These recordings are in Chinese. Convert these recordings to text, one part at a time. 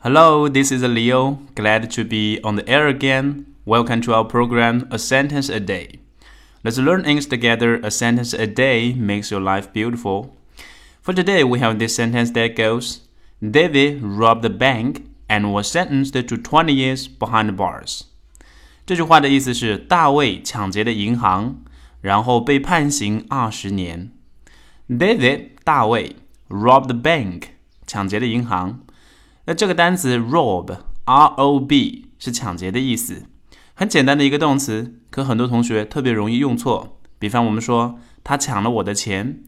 Hello, this is Leo. Glad to be on the air again. Welcome to our program, A Sentence a Day. Let's learn English together. A sentence a day makes your life beautiful. For today, we have this sentence that goes David robbed the bank and was sentenced to 20 years behind bars. 这句话的意思是大卫抢劫了银行，然后被判刑二十年。David 大卫 robbed the bank 抢劫了银行。 这个单词 rob，r o b 是抢劫的意思，很简单的一个动词，可很多同学特别容易用错。比方我们说他抢了我的钱，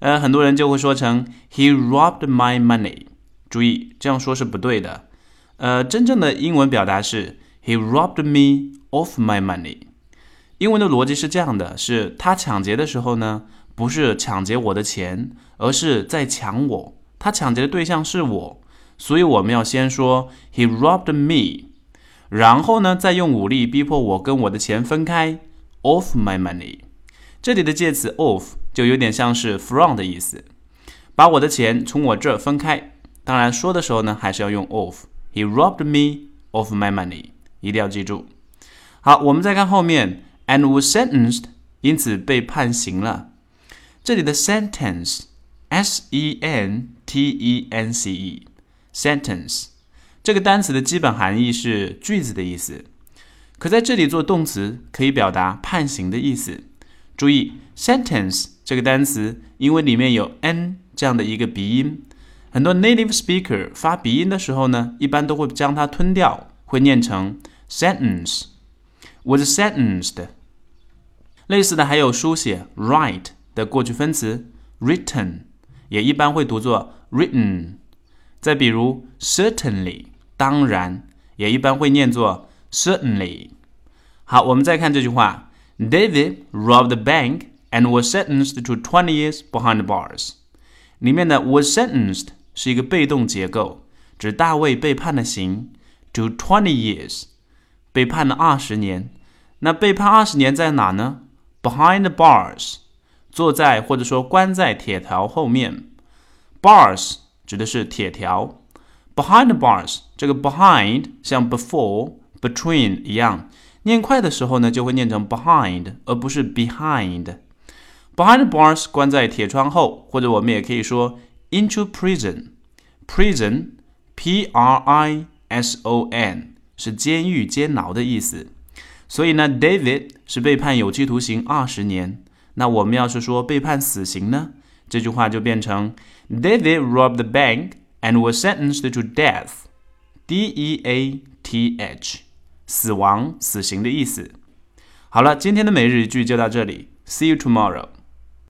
呃，很多人就会说成 he robbed my money。注意这样说是不对的，呃，真正的英文表达是 he robbed me of my money。英文的逻辑是这样的：是他抢劫的时候呢，不是抢劫我的钱，而是在抢我。他抢劫的对象是我。所以我们要先说 he robbed me，然后呢，再用武力逼迫我跟我的钱分开，off my money。这里的介词 off 就有点像是 from 的意思，把我的钱从我这儿分开。当然说的时候呢，还是要用 off。He robbed me of my money，一定要记住。好，我们再看后面，and was sentenced，因此被判刑了。这里的 sentence，s e n t e n c e。Sentence 这个单词的基本含义是句子的意思，可在这里做动词可以表达判刑的意思。注意，sentence 这个单词因为里面有 n 这样的一个鼻音，很多 native speaker 发鼻音的时候呢，一般都会将它吞掉，会念成 sentence。was sentenced。类似的还有书写 write 的过去分词 written，也一般会读作 written。再比如，certainly，当然，也一般会念作 certainly。好，我们再看这句话：David robbed the bank and was sentenced to twenty years behind bars。里面的 was sentenced 是一个被动结构，指大卫被判了刑，to twenty years，被判了二十年。那被判二十年在哪呢？Behind bars，坐在或者说关在铁条后面。Bars。 指的是铁条。Behind bars，这个 behind 像 before、between 一样，念快的时候呢，就会念成 behind，而不是 behind。Behind bars，关在铁窗后，或者我们也可以说 into prison。Prison，P R I S O N，是监狱、监牢的意思。所以呢，David 是被判有期徒刑二十年。那我们要是说被判死刑呢？ 这句话就变成 David robbed the bank and was sentenced to death. D E A T H，死亡、死刑的意思。好了，今天的每日一句就到这里。See you tomorrow.